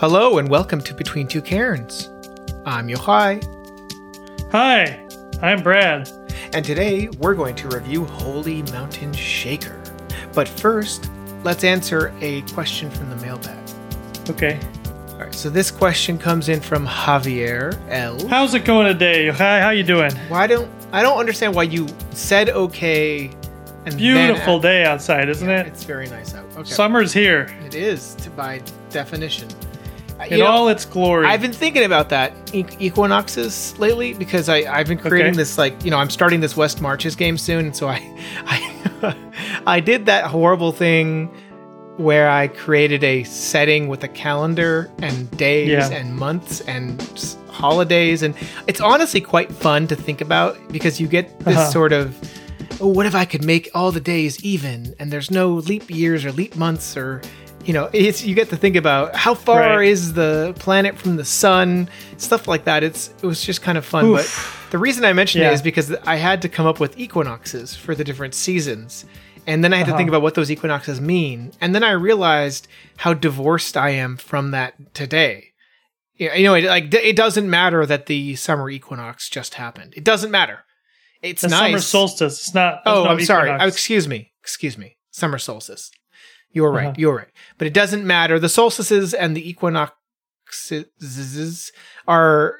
Hello and welcome to Between Two Cairns. I'm Yochai, Hi, I'm Brad. and today we're going to review Holy Mountain Shaker. But first, let's answer a question from the mailbag. Okay. All right, so this question comes in from Javier L. How's it going today? Hi, how you doing? Why don't I don't understand why you said okay and Beautiful then, day outside, isn't it? It's very nice out. Okay, Summer's here it is to, by definition. In know, all its glory. I've been thinking about that e- equinoxes lately because I I've been creating Okay. this like you know I'm starting this West Marches game soon, and so I I I did that horrible thing where I created a setting with a calendar and days Yeah. and months and holidays, and it's honestly quite fun to think about because you get this Uh-huh. sort of oh, what if I could make all the days even and there's no leap years or leap months or you know, it's you get to think about how far Right. is the planet from the sun, stuff like that. It's it was just kind of fun. Oof. But the reason I mentioned Yeah. it is because I had to come up with equinoxes for the different seasons. And then I had to think Uh-huh. about what those equinoxes mean. And then I realized how divorced I am from that today. Yeah, You know, it, like it doesn't matter that the summer equinox just happened. It doesn't matter. It's the nice. summer solstice. It's not. Oh, no I'm sorry. Oh, excuse me. Excuse me. Summer solstice. You're right. Uh-huh. You're right. But it doesn't matter. The solstices and the equinoxes are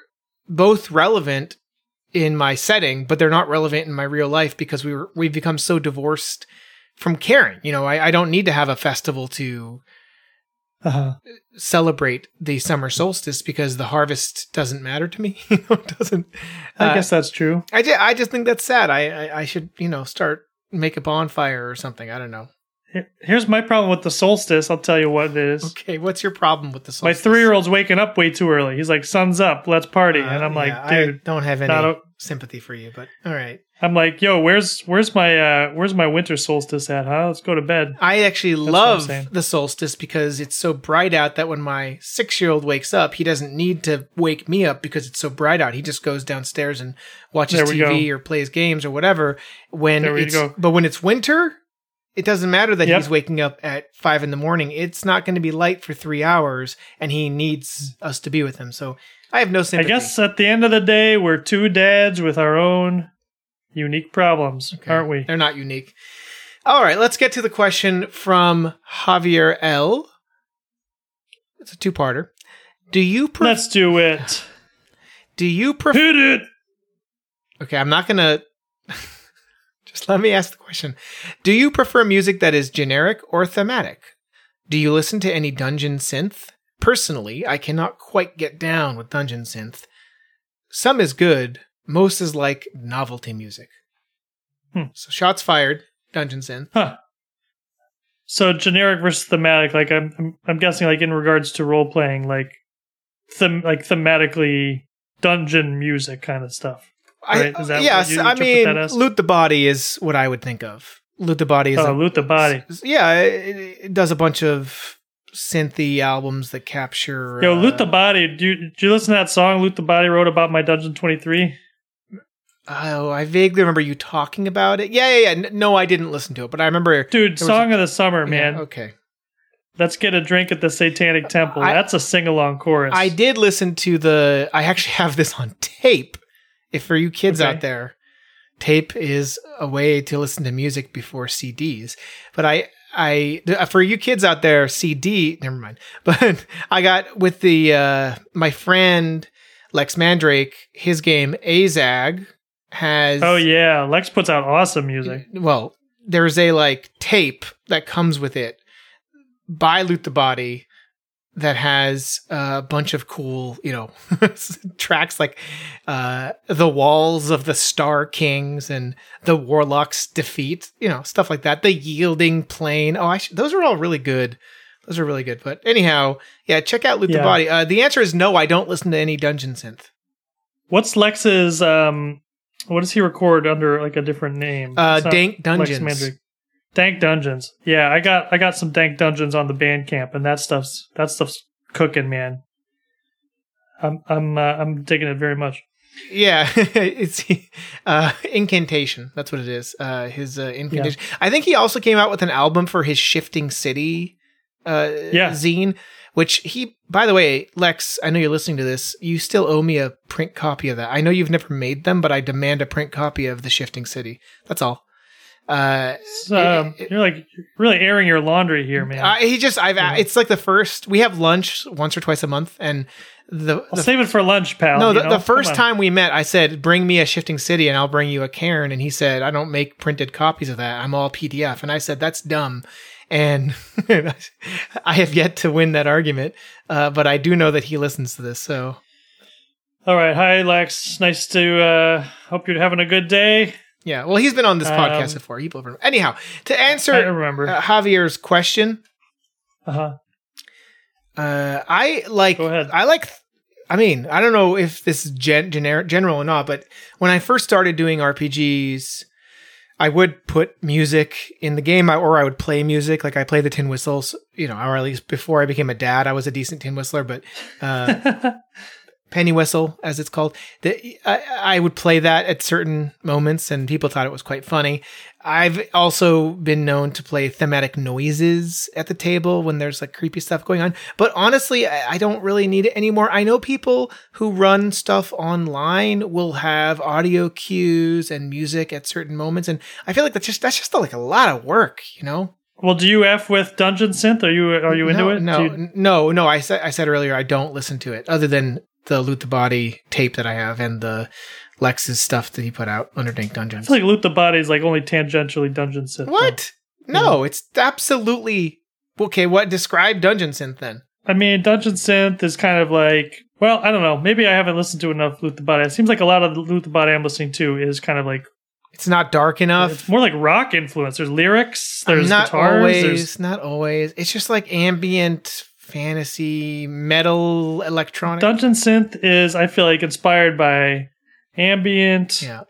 both relevant in my setting, but they're not relevant in my real life because we were we've become so divorced from caring. You know, I, I don't need to have a festival to Uh-huh. celebrate the summer solstice because the harvest doesn't matter to me. you know, it doesn't. I uh, guess that's true. I just, I just think that's sad. I, I, I should, you know, start make a bonfire or something. I don't know. Here- Here's my problem with the solstice. I'll tell you what it is. Okay, what's your problem with the solstice? My three year old's waking up way too early. He's like, "Sun's up, let's party," Uh, and I'm like, "Dude." I don't have any a- sympathy for you, but all right. I'm like, "Yo, where's where's my uh where's my winter solstice at? Huh? Let's go to bed." I actually what I'm love the solstice because it's so bright out that when my six year old wakes up, he doesn't need to wake me up because it's so bright out. He just goes downstairs and watches TV go. or plays games or whatever. When There we it's, go. But when it's winter, it doesn't matter that Yep. he's waking up at five in the morning. It's not going to be light for three hours, and he needs us to be with him. So I have no sympathy. I guess at the end of the day, we're two dads with our own unique problems, Okay. aren't we? They're not unique. All right, let's get to the question from Javier L. It's a two-parter. Do you pre- Let's do it. do you prefer? Hit it. Okay, I'm not gonna. Just let me ask the question. Do you prefer music that is generic or thematic? Do you listen to any dungeon synth? Personally, I cannot quite get down with dungeon synth. Some is good, most is like novelty music. Hmm. So shots fired, dungeon synth. Huh. So generic versus thematic, like I'm, I'm, I'm guessing, like in regards to role playing, like, them, like thematically dungeon music kind of stuff. Right, I, yes, I mean, loot the body is what I would think of. Loot the body is Oh, a, loot the body. yeah, it, it does a bunch of synthy albums that capture. Yo, uh, loot the body. Do you, did you listen to that song Loot the Body wrote about my Dungeon 23? Oh, I vaguely remember you talking about it. Yeah, yeah, yeah. No, I didn't listen to it, but I remember. Dude, song of the summer, Yeah, man. okay. Let's get a drink at the Satanic Temple. I- That's a sing along chorus. I did listen to the. I actually have this on tape. If for you kids Okay. out there, tape is a way to listen to music before CDs. But I, I for you kids out there, CD. Never mind. But I got with the uh my friend Lex Mandrake. His game Azag has. Oh, yeah. Lex puts out awesome music. well, there's a like tape that comes with it by Loot the Body that has a bunch of cool, you know, tracks like uh The Walls of the Star Kings and The Warlock's Defeat, you know, stuff like that. The Yielding Plane. Oh, I sh- those are all really good. Those are really good. But anyhow, yeah, check out Loot the Body. Uh, the answer is no, I don't listen to any dungeon synth. What's Lex's, um, what does he record under like a different name? Uh, Dank Dungeons. Dank Dungeons. Yeah, I got I got some Dank Dungeons on the Bandcamp, and that stuff's that stuff's cooking, man. I'm I'm uh, I'm digging it very much. Yeah, it's uh, incantation. That's what it is. Uh, his uh, incantation. I think he also came out with an album for his Shifting City uh, Yeah. zine, which he, by the way, Lex, I know you're listening to this. You still owe me a print copy of that. I know you've never made them, but I demand a print copy of The Shifting City. That's all. Uh, So, um, you're like really airing your laundry here, man. I, he just, I've, Yeah. it's like the first, we have lunch once or twice a month. And the, I'll the save it for lunch, pal. no, you the, the first time we met, I said, "Bring me a Shifting City, and I'll bring you a Cairn." And he said, "I don't make printed copies of that. I'm all PDF." And I said, "That's dumb." And I have yet to win that argument, uh, but I do know that he listens to this. So All right, hi Lex. Nice to uh hope you're having a good day. Yeah, well, he's been on this podcast Um, before. He anyhow to answer I remember. uh, Javier's question. Uh huh. Uh, I like. Go ahead. I like. I mean, I don't know if this is gen- generic, general or not, but when I first started doing RPGs, I would put music in the game, or I would play music. Like I play the tin whistles, you know, or at least before I became a dad, I was a decent tin whistler, but uh, penny whistle, as it's called. The, I, I would play that at certain moments, and people thought it was quite funny. I've also been known to play thematic noises at the table when there's like creepy stuff going on. But honestly, I, I don't really need it anymore. I know people who run stuff online will have audio cues and music at certain moments, and I feel like that's just that's just like a lot of work, you know. well, do you f with Dungeon Synth? Are you are you into no, it? No, you- no, no. I said I said earlier I don't listen to it, other than the loot the body tape that I have and the Lex's stuff that he put out under Dank Dungeons. feel like Loot the Body is like only tangentially Dungeon Synth. though. what? No, it's absolutely okay. What describe Dungeon Synth then? I mean, Dungeon Synth is kind of like, well, I don't know. Maybe I haven't listened to enough Loot the Body. It seems like a lot of the Loot the Body I'm listening to is kind of like It's not dark enough. it's more like rock influence. There's lyrics, there's not guitars, always. there's Not always. It's just like ambient fantasy metal electronic. Dungeon Synth is I feel like inspired by ambient yeah,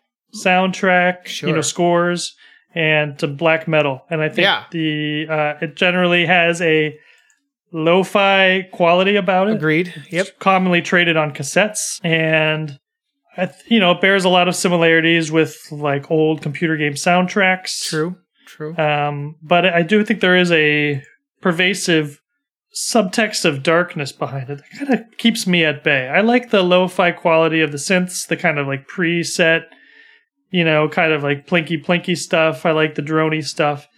soundtrack, you know, scores and to black metal. And I think Yeah. the uh, it generally has a lo-fi quality about it. agreed. Yep. It's commonly traded on cassettes and I th- you know, it bears a lot of similarities with like old computer game soundtracks. True. True. Um, but I do think there is a pervasive subtext of darkness behind it that kind of keeps me at bay. I like the lo-fi quality of the synths, the kind of like preset, you know, kind of like plinky plinky stuff. I like the droney stuff,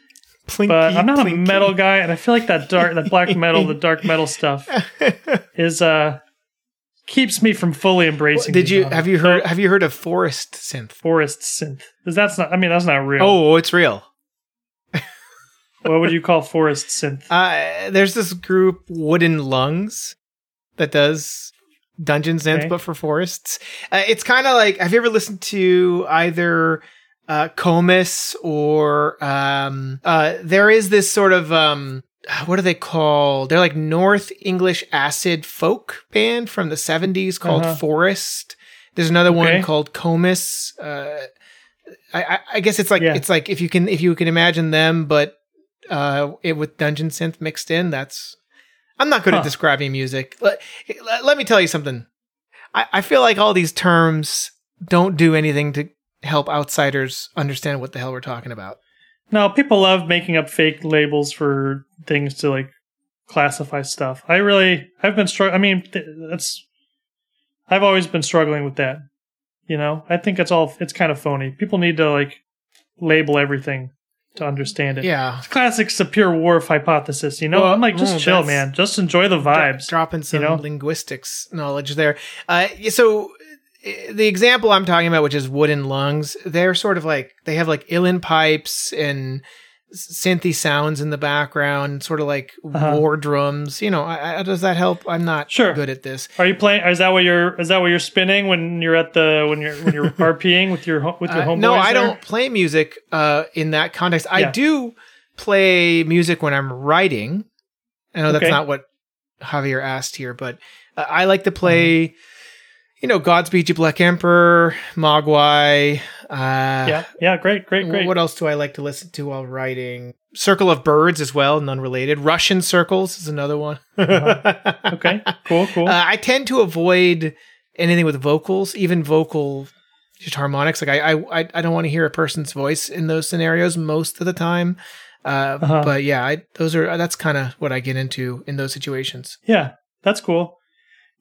Plinky, but I'm not a metal guy, and I feel like that dark, that black metal, the dark metal stuff is uh keeps me from fully embracing. Did you have you heard have you heard of forest synth? forest synth? Because that's not. I mean, that's not real. Oh, it's real. What would you call forest synth? Uh, there's this group, Wooden Lungs, that does dungeon synth, Okay. but for forests. Uh, it's kind of like have you ever listened to either uh, Comus or um, uh, there is this sort of um, what are they called? They're like North English acid folk band from the 70s called Uh-huh. Forest. There's another Okay. one called Comus. Uh, I, I, I guess it's like Yeah. it's like if you can if you can imagine them, but uh, it with dungeon synth mixed in. That's I'm not good Huh. at describing music. Let, let, let me tell you something. I, I feel like all these terms don't do anything to help outsiders understand what the hell we're talking about. No, people love making up fake labels for things to like classify stuff. I really, I've been struggling. I mean, th- that's, I've always been struggling with that. You know, I think it's all, it's kind of phony. People need to like label everything to understand it. Yeah. It's classic, a Whorf hypothesis. You know, Well, I'm like, just mm, chill, man. Just enjoy the Dro- vibes. dropping some know? linguistics knowledge there. Uh, so uh, the example I'm talking about, which is wooden lungs, they're sort of like they have like uilleann pipes and synthy sounds in the background, sort of like Uh-huh. war drums. You know, I, I, does that help? I'm not Sure. good at this. Are you playing? Is that what you're? Is that what you're spinning when you're at the when you're when you're RPing with your with your Uh, homeboys? no, I there? don't play music uh, in that context. I do play music when I'm writing. I know that's Okay. not what Javier asked here, but uh, I like to play, you know, Godspeed You Black Emperor, Mogwai. Uh, Yeah, yeah, great, great, great. What else do I like to listen to while writing? Circle of Birds as well, none related. Russian Circles is another one. Uh-huh. Okay, cool, cool. Uh, I tend to avoid anything with vocals, even vocal just harmonics. Like I, I, I- don't want to hear a person's voice in those scenarios most of the time. Uh, Uh-huh. But yeah, I, those are that's kind of what I get into in those situations. Yeah, that's cool.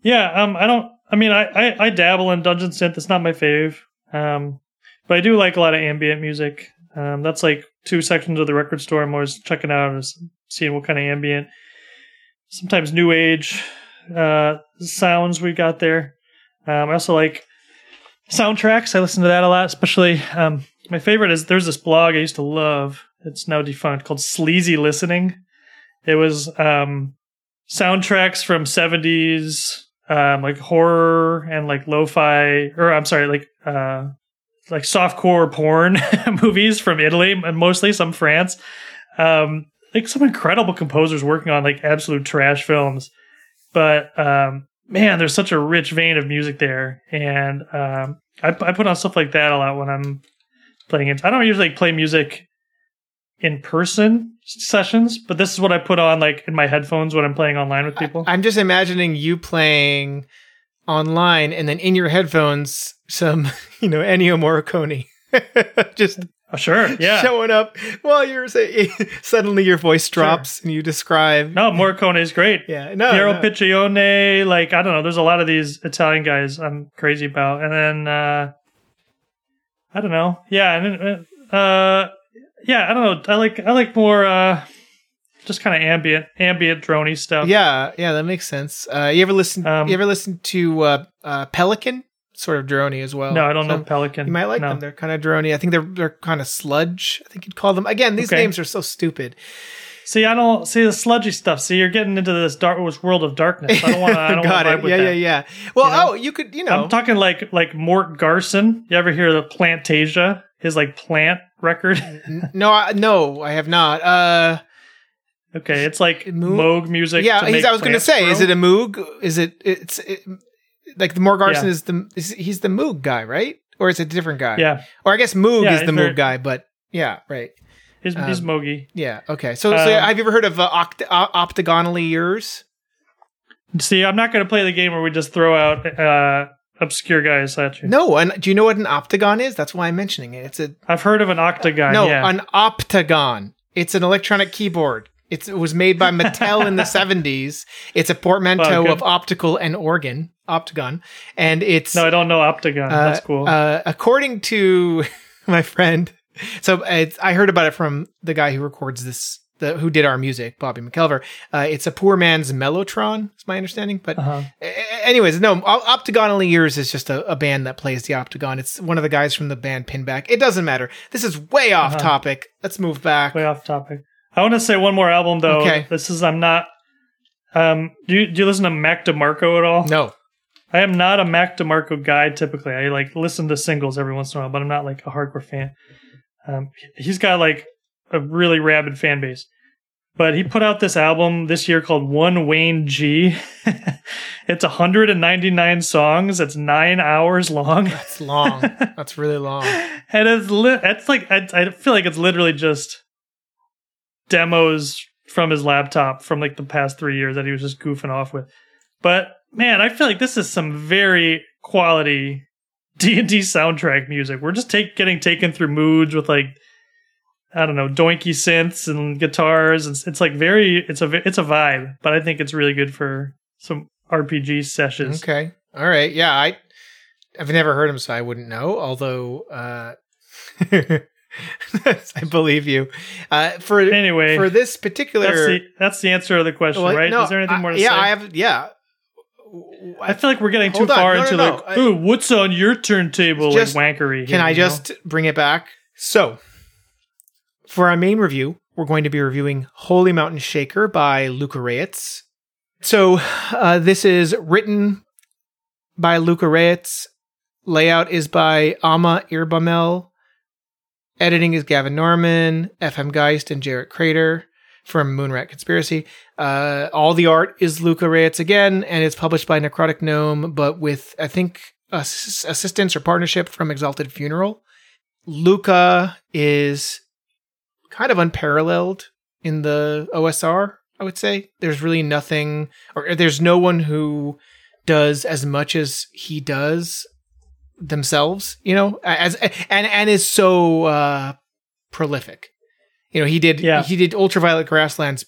Yeah, um, I don't. I mean, I, I, I dabble in dungeon synth. It's not my fave, um, but I do like a lot of ambient music. Um, that's like two sections of the record store. I'm always checking out and seeing what kind of ambient, sometimes new age uh, sounds we got there. Um, I also like soundtracks. I listen to that a lot, especially. Um, my favorite is there's this blog I used to love. It's now defunct called Sleazy Listening. It was um, soundtracks from 70s um, like horror and like lo-fi or i'm sorry like uh like softcore porn movies from italy and mostly some france. Um like some incredible composers working on like absolute trash films. But um man there's such a rich vein of music there. And um i, I put on stuff like that a lot when i'm playing it i don't usually play music in person sessions, but this is what I put on like in my headphones when I'm playing online with people. I'm just imagining you playing online and then in your headphones some, you know, Ennio Morricone. just oh, sure, yeah. showing up while you're say suddenly your voice drops Sure. and you describe no, Morricone is great. yeah no, Piero no. Piccioni, like I don't know, there's a lot of these Italian guys I'm crazy about, and then uh I don't know, yeah, and uh yeah, I don't know, I like I like more uh just kind of ambient ambient droney stuff. yeah yeah that makes sense uh you ever listen Um, you ever listen to uh, uh Pelican sort of drony as well no, I don't know Pelican. You might like no. them. They're kind of drony. I think they're they're kind of sludge. I think you'd call them. Again, these Okay. names are so stupid. See, I don't see the sludgy stuff. See, you're getting into this dark this world of darkness. I don't want to. I don't Got want to it. Yeah, yeah, yeah. Well, You know? oh, you could, you know, I'm talking like like Mort Garson. You ever hear the Plantasia? His like plant record. No, I, no, I have not. Uh, okay, it's like Moog? Moog music. yeah, to he's, make I was going to say, is it a Moog? Is it? It's it, like the Mort Garson Yeah. is the is, he's the Moog guy, right? Or is it a different guy? Yeah, Or I guess Moog Yeah, is the Moog guy, but yeah, right. he's he's Um, Mogi. Yeah. Okay. So, so Um, have you ever heard of uh, oct- uh, ears? See, I'm not going to play the game where we just throw out uh, obscure guys at you. No. And do you know what an octagon is? That's why I'm mentioning it. It's a I've heard of an octagon. No, yeah. an octagon. It's an electronic keyboard. It's, it was made by Mattel in the 70s. It's a portmanteau good. of optical and organ, Optigan. And it's no, I don't know Optigan. uh, That's cool. uh, according to my friend, so it's, I heard about it from the guy who records this, the, who did our music, Bobby McElver. Uh, it's a poor man's Mellotron, is my understanding. But uh-huh. anyways, no, Optiganally Yours is just a, a band that plays the Optigan. It's one of the guys from the band Pinback. It doesn't matter. This is way off Uh-huh. topic. Let's move back. Way off topic. I want to say one more album though. Okay. This is I'm not. Um, do you do you listen to Mac DeMarco at all? No. I am not a Mac DeMarco guy typically. I like listen to singles every once in a while, but I'm not like a hardcore fan. Um, he's got like a really rabid fan base. But he put out this album this year called One Wayne G. it's 199 songs. It's nine hours long. That's long. That's really long. and it's li- it's like I, I feel like it's literally just demos from his laptop from like the past three years that he was just goofing off with. But man, I feel like this is some very quality D and D soundtrack music. We're just take, getting taken through moods with like I don't know doinky synths and guitars, and it's like very it's a it's a vibe. But I think it's really good for some RPG sessions. Okay. All right. Yeah, I I've never heard him, so I wouldn't know. Although uh I believe you. Uh for Anyway, for this particular that's the that's the answer to the question, Well, right? no, Is there anything I- more to yeah, say? I have yeah. I feel like we're getting too on. far No, no, into no. like, I- ooh, what's on your turntable, Just- like wankery. Can I you know? just bring it back? So, for our main review, we're going to be reviewing Holy Mountain Shaker by Luka Rejec. So, uh, this is written by Luka Rejec. Layout is by Ama Irbamel. Editing is Gavin Norman, FM Geist, and Jarrett Crater from Moonrat Conspiracy. Uh, all the art is Luka Rejec again, and it's published by Necrotic Gnome, but with, I think, ass- assistance or partnership from Exalted Funeral. Luka is kind of unparalleled in the OSR, I would say. There's really nothing, or there's no one who does as much as he does themselves, you know, as and and is so uh prolific. You know, he did Yeah. he did Ultraviolet Grasslands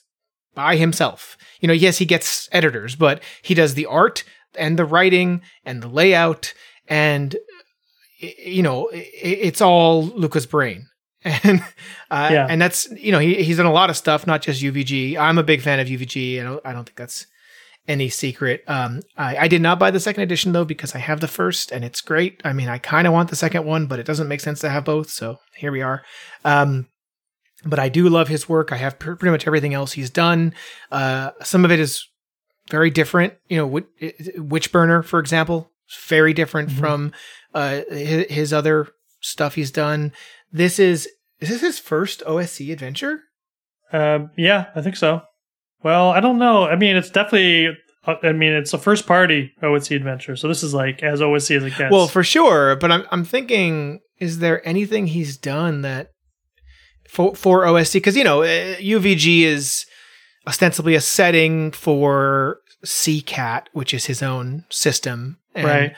by himself. You know, yes, he gets editors, but he does the art and the writing and the layout and you know, it's all Luka's brain. And uh, Yeah. and that's you know he he's done a lot of stuff, not just UVG. I'm a big fan of UVG, and I don't, I don't think that's any secret. Um, I, I did not buy the second edition though because I have the first and it's great. I mean, I kind of want the second one, but it doesn't make sense to have both. So here we are. Um, but I do love his work. I have pr- pretty much everything else he's done. Uh, some of it is very different. You know, Witch- Witchburner, for example, very different Mhm. from uh, his, his other stuff he's done. This is is this his first OSE adventure? Uh, yeah, I think so. Well, I don't know. I mean, it's definitely. uh, I mean, it's a first party OSE adventure, so this is like as OSE as it gets. Well, for sure, but I'm I'm thinking, is there anything he's done that for for OSE? Because you know, uh, UVG is ostensibly a setting for CCAT, which is his own system, and, Right.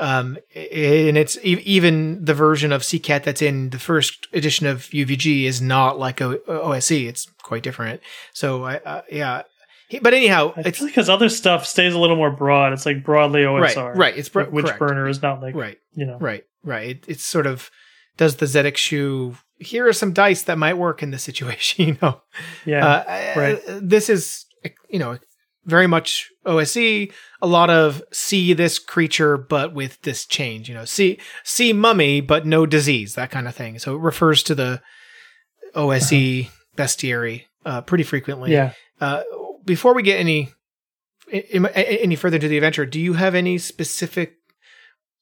Um, and it's e- even the version of CCAT that's in the first edition of UVG is not like o- OSE. It's quite different. So I, uh, yeah. He- But anyhow, I it's because other stuff stays a little more broad. It's like broadly OSR. right. It's br- Like Witch correct. Burner is not like right. you know. Right, right. It, it's sort of does the Zedek shoe. Here are some dice that might work in this situation. You know, Yeah. uh, right. uh, This is you know very much OSE. A lot of see this creature, but with this change. You know, see see mummy, but no disease. That kind of thing. So it refers to the OSE bestiary uh, pretty frequently. yeah. Uh, before we get any any further into the adventure, do you have any specific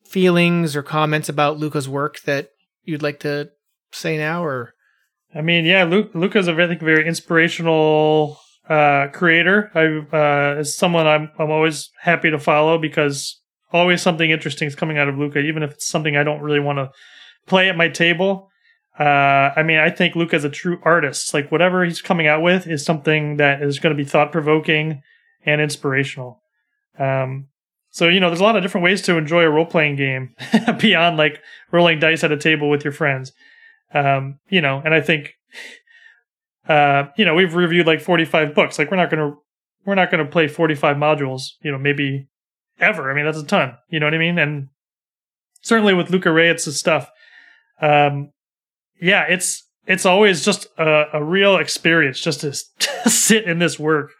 feelings or comments about Luka's work that you'd like to say now? Or I mean, yeah, Luke, Luka's a think very inspirational uh, creator. I uh, is someone I'm I'm always happy to follow because always something interesting is coming out of Luka, even if it's something I don't really want to play at my table. Uh, I mean, I think Luka's a true artist. Like whatever he's coming out with is something that is going to be thought provoking and inspirational. Um, so you know, there's a lot of different ways to enjoy a role playing game beyond like rolling dice at a table with your friends. Um, you know, and I think, uh, you know, we've reviewed like 45 books. Like we're not going to, we're not going to play 45 modules, you know, maybe ever. I mean, that's a ton, you know what I mean? And certainly with Luka Rejec' stuff, um, yeah, it's, it's always just a, a real experience just to, to sit in this work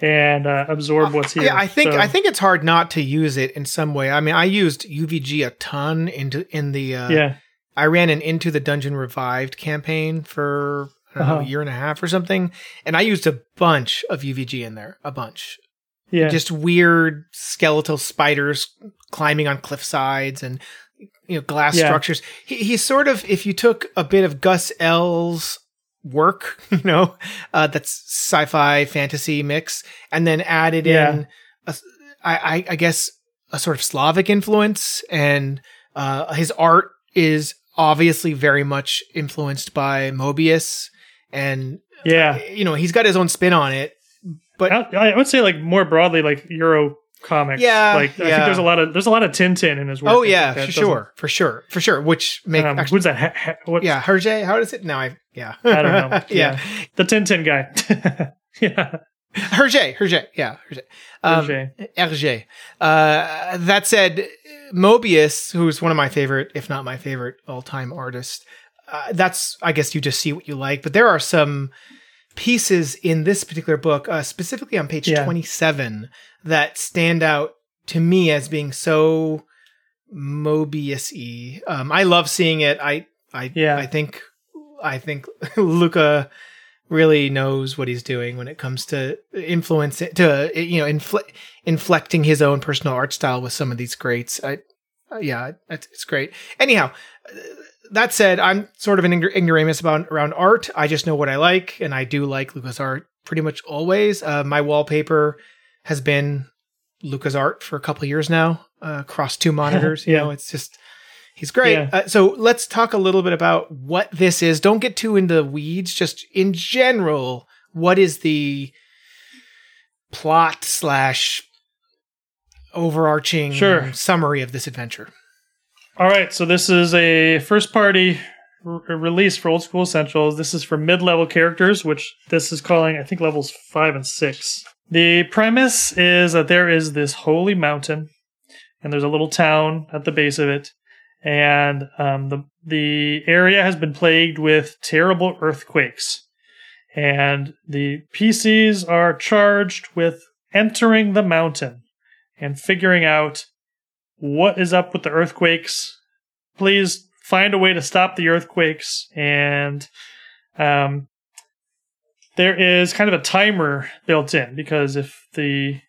and uh, absorb what's here. yeah, I think So- I think it's hard not to use it in some way. I mean, I used UVG a ton into in the. Uh, yeah, I ran an Into the Dungeon Revived campaign for Don't know, Uh-huh. a year and a half or something, and I used a bunch of UVG in there, a bunch. yeah, just weird skeletal spiders climbing on cliff sides and you know glass Yeah. structures. He, he's sort of if you took a bit of Gus L's work, you know, uh, that's sci-fi fantasy mix, and then added Yeah. in, a, I, I, I guess, a sort of Slavic influence, and uh, his art is obviously very much influenced by Mobius, and yeah. you know he's got his own spin on it. But I, I would say like more broadly like Euro comics. Yeah, like I yeah. think there's a lot of there's a lot of Tintin in his work. Oh yeah, for sure, for sure, for sure. Which make Um, actually, who's that? Ha- ha- what, yeah, Hergé. How does it now? I yeah, I don't know. yeah, the Tintin guy. yeah, Hergé, Hergé, yeah, Hergé. Um, Hergé. Hergé. Uh, that said, Mobius, who's one of my favorite, if not my favorite, all-time artist. Uh, that's I guess you just see what you like, but there are some pieces in this particular book, uh, specifically on page Yeah. twenty-seven, that stand out to me as being so Mobius-y. Um, I love seeing it. I, I, Yeah. I think, I think Luka really knows what he's doing when it comes to influence to you know infl- inflecting his own personal art style with some of these greats. I, uh, yeah, it's, it's great. Anyhow, uh, that said, I'm sort of an ignoramus about around art. I just know what I like, and I do like Luka's art pretty much always. Uh, my wallpaper has been Luka's art for a couple of years now, uh, across two monitors. You Yeah. know, it's just he's great. Yeah. Uh, so let's talk a little bit about what this is. Don't get too into the weeds. Just in general, what is the plot slash overarching Sure. summary of this adventure? All right, so this is a first party re- release for Old School Essentials. This is for mid-level characters, which this is calling I think levels five and six. The premise is that there is this holy mountain, and there's a little town at the base of it, and um, the the area has been plagued with terrible earthquakes, and the PCs are charged with entering the mountain and figuring out what is up with the earthquakes. Please find a way to stop the earthquakes, and um, there is kind of a timer built in because if the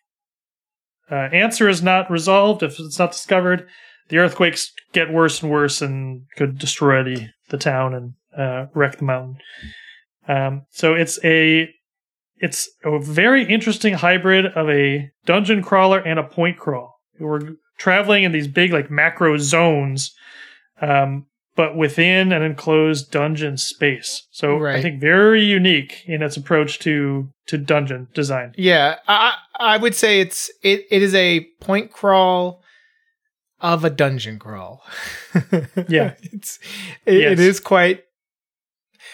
uh, answer is not resolved, if it's not discovered, the earthquakes get worse and worse and could destroy the, the town and uh, wreck the mountain. Um, so it's a it's a very interesting hybrid of a dungeon crawler and a point crawl. We're traveling in these big like macro zones, um, but within an enclosed dungeon space. So Right. I think very unique in its approach to to dungeon design. Yeah, I I would say it's it, it is a point crawl of a dungeon crawl. Yeah. it's it, Yes. it is quite.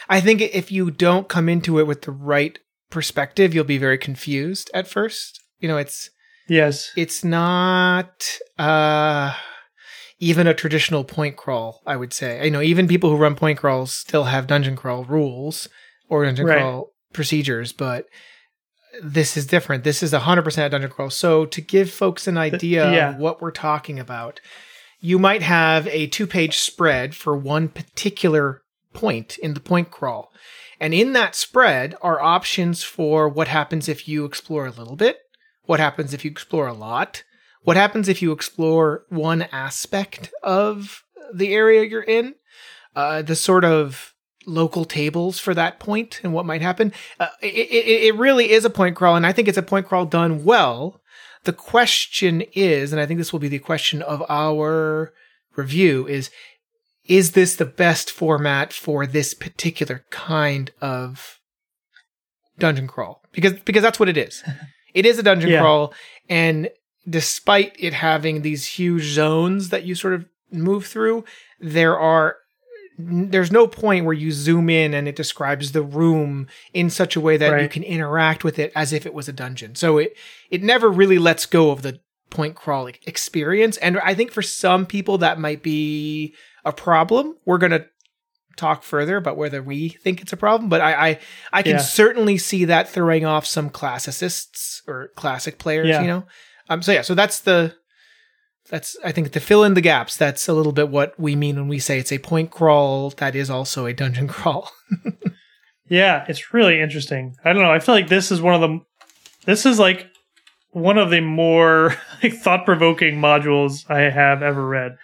I think if you don't come into it with the right perspective, you'll be very confused at first. You know, it's Yes. it's not uh even a traditional point crawl i would say you know even people who run point crawls still have dungeon crawl rules or dungeon Right. crawl procedures but this is different this is 100% dungeon crawl so to give folks an idea yeah. of what we're talking about you might have a two page spread for one particular point in the point crawl and in that spread are options for what happens if you explore a little bit what happens if you explore a lot? What happens if you explore one aspect of the area you're in? Uh, the sort of local tables for that point and what might happen. Uh, it, it, it really is a point crawl, and I think it's a point crawl done well. The question is, and I think this will be the question of our review, is is this the best format for this particular kind of dungeon crawl? Because because that's what it is. It is a dungeon Yeah. crawl, and despite it having these huge zones that you sort of move through, there are there's no point where you zoom in and it describes the room in such a way that you can interact with it as if it was a dungeon. So it it never really lets go of the point crawl e- experience, and I think for some people that might be a problem. We're gonna talk further about whether we think it's a problem, but I I, I can Yeah. certainly see that throwing off some classicists or classic players. Yeah. You know, um. So yeah, so that's the that's I think to fill in the gaps. That's a little bit what we mean when we say it's a point crawl that is also a dungeon crawl. Yeah, it's really interesting. I don't know. I feel like this is one of the this is like one of the more like thought provoking modules I have ever read.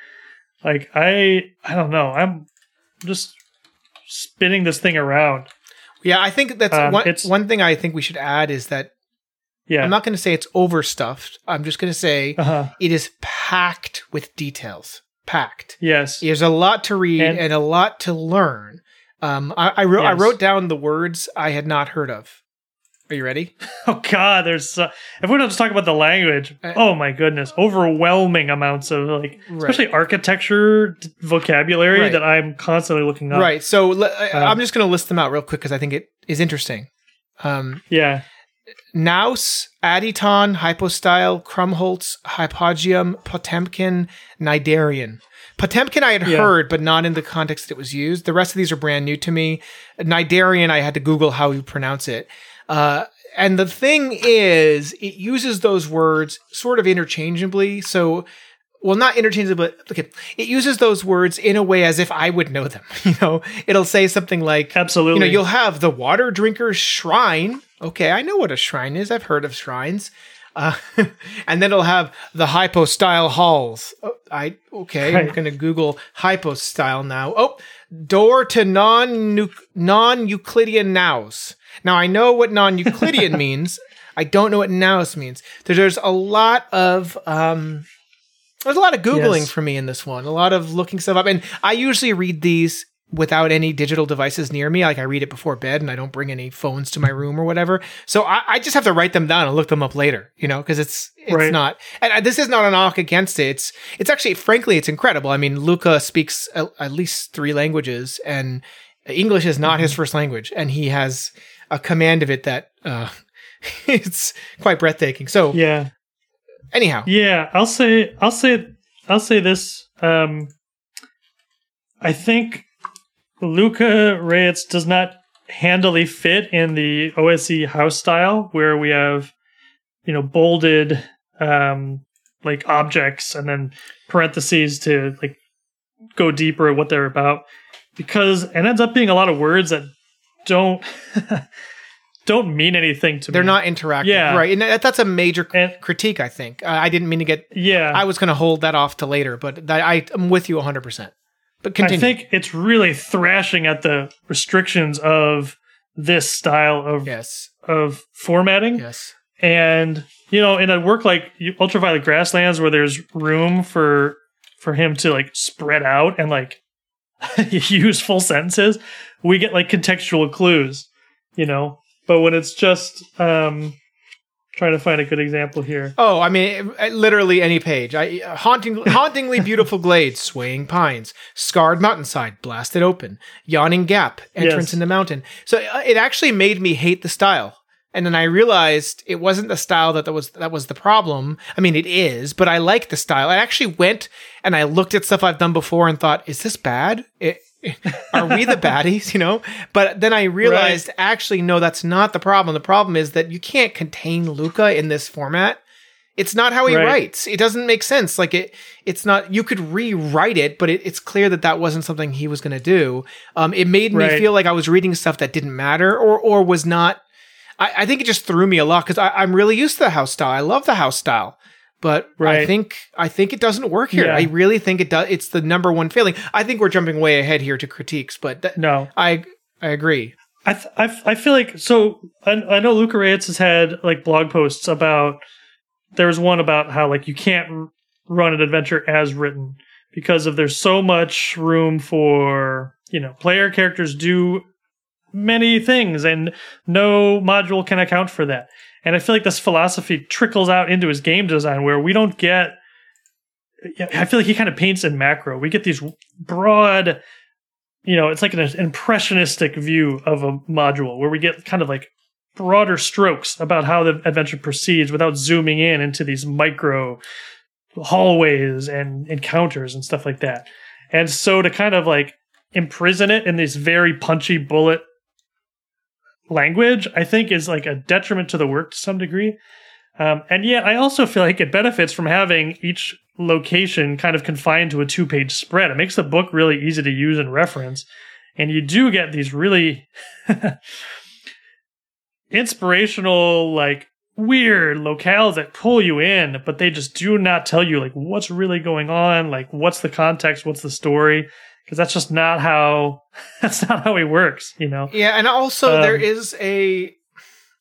Like I I don't know. I'm just spinning this thing around. yeah, I think that's Um, one it's- one thing I think we should add is that Yeah. I'm not going to say it's overstuffed. I'm just going to say uh-huh. it is packed with details. Packed. Yes. There's a lot to read and, And- a lot to learn. Um, I, I wrote I wrote down the words I had not heard of. Are you ready? Oh God, there's so, if we don't just talk about the language, Uh, oh my goodness, overwhelming amounts of like Right. especially architecture d- vocabulary Right. that I'm constantly looking up. Right. So I- Um, I'm just going to list them out real quick because I think it is interesting. Um, Yeah. Naos, Adyton, Hypostyle, Krummholz, Hypogeum, Potemkin, Cnidarian. Potemkin I had Yeah. heard, but not in the context that it was used. The rest of these are brand new to me. Cnidarian, I had to Google how you pronounce it. Uh, and the thing is, it uses those words sort of interchangeably. So, well, not interchangeably, but okay, it uses those words in a way as if I would know them. You know, it'll say something like, Absolutely. you know, you'll have the water drinker's shrine. Okay, I know what a shrine is. I've heard of shrines. Uh, and then it'll have the hypostyle halls. Oh, I okay. I'm going to Google hypostyle now. Oh, door to non non Euclidean naos. Now I know what non Euclidean means. I don't know what naos means. There- There's a lot of um, there's a lot of googling Yes. for me in this one. A lot of looking stuff up, and I usually read these without any digital devices near me. Like I read it before bed and I don't bring any phones to my room or whatever. So I, I just have to write them down and look them up later, you know, because it's it's Right. not. And I- this is not a knock against it. It's it's actually, frankly, it's incredible. I mean, Luka speaks at, at least three languages, and English is not his Mm-hmm. first language, and he has a command of it that uh, it's quite breathtaking. So Yeah. anyhow, Yeah, I'll say I'll say I'll say this. Um I think Luka Rejec does not handily fit in the OSE house style where we have, you know, bolded um like objects and then parentheses to like go deeper at what they're about. Because it ends up being a lot of words that don't don't mean anything to me. they're not interactive, Yeah. right? And that, that's a major And- critique, I think. I I didn't mean to get. Yeah. I was going to hold that off to later, but that, I, I'm with you 100. percent But continue. I think it's really thrashing at the restrictions of this style of yes, of formatting. yes, And you know, in a work like Ultraviolet Grasslands, where there's room for for him to like spread out and like use full sentences, we get like contextual clues. You know, but when it's just um trying to find a good example here. Oh, I mean, uh, literally any page. I uh, haunting, hauntingly beautiful glades, swaying pines, scarred mountainside, blasted open, yawning gap, entrance Yes. in the mountain. So uh, it actually made me hate the style. And then I realized it wasn't the style that, that was that was the problem. I mean, it is, but I like the style. I actually went and I looked at stuff I've done before and thought, "Is this bad? It, are we the baddies?" You know. But then I realized, actually, no, that's not the problem. The problem is that you can't contain Luka in this format. It's not how he Right. writes. It doesn't make sense. Like it, it's not. You could rewrite it, but it, it's clear that that wasn't something he was going to do. Um, it made me Right. feel like I was reading stuff that didn't matter, or or was not. I, I think it just threw me a lot because I'm really used to the house style. I love the house style, but I think I think it doesn't work here. Yeah. I really think it does. It's the number one failing. I think we're jumping way ahead here to critiques, but that, No, I I agree. I, th- I, f- I feel like so I, I know Luka Rejec has had like blog posts about there was one about how like you can't r- run an adventure as written because of there's so much room for you know player characters do many things and no module can account for that and I feel like this philosophy trickles out into his game design where we don't get I feel like he kind of paints in macro we get these broad you know, it's like an impressionistic view of a module where we get kind of like broader strokes about how the adventure proceeds without zooming in into these micro hallways and encounters and stuff like that. And so to kind of like imprison it in this very punchy bullet language, I think is like a detriment to the work to some degree. Um, and yet, I also feel like it benefits from having each location kind of confined to a two page spread. It makes the book really easy to use and reference. And you do get these really inspirational, like weird locales that pull you in, but they just do not tell you like what's really going on, like what's the context, what's the story. Because that's just not how that's not how he works, you know. Yeah, and also Um, there is a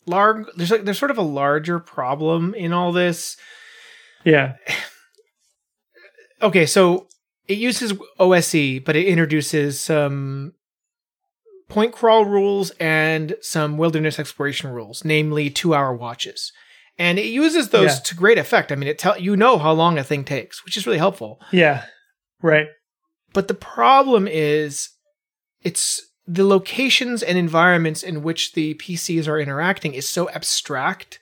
large. There's like there's sort of a larger problem in all this. Yeah, Okay, so it uses OSE, but it introduces some point crawl rules and some wilderness exploration rules, namely two hour watches. And it uses those Yeah. to great effect. I mean, it tell you know how long a thing takes, which is really helpful. yeah, right. But the problem is it's the locations and environments in which the PCs are interacting is so abstract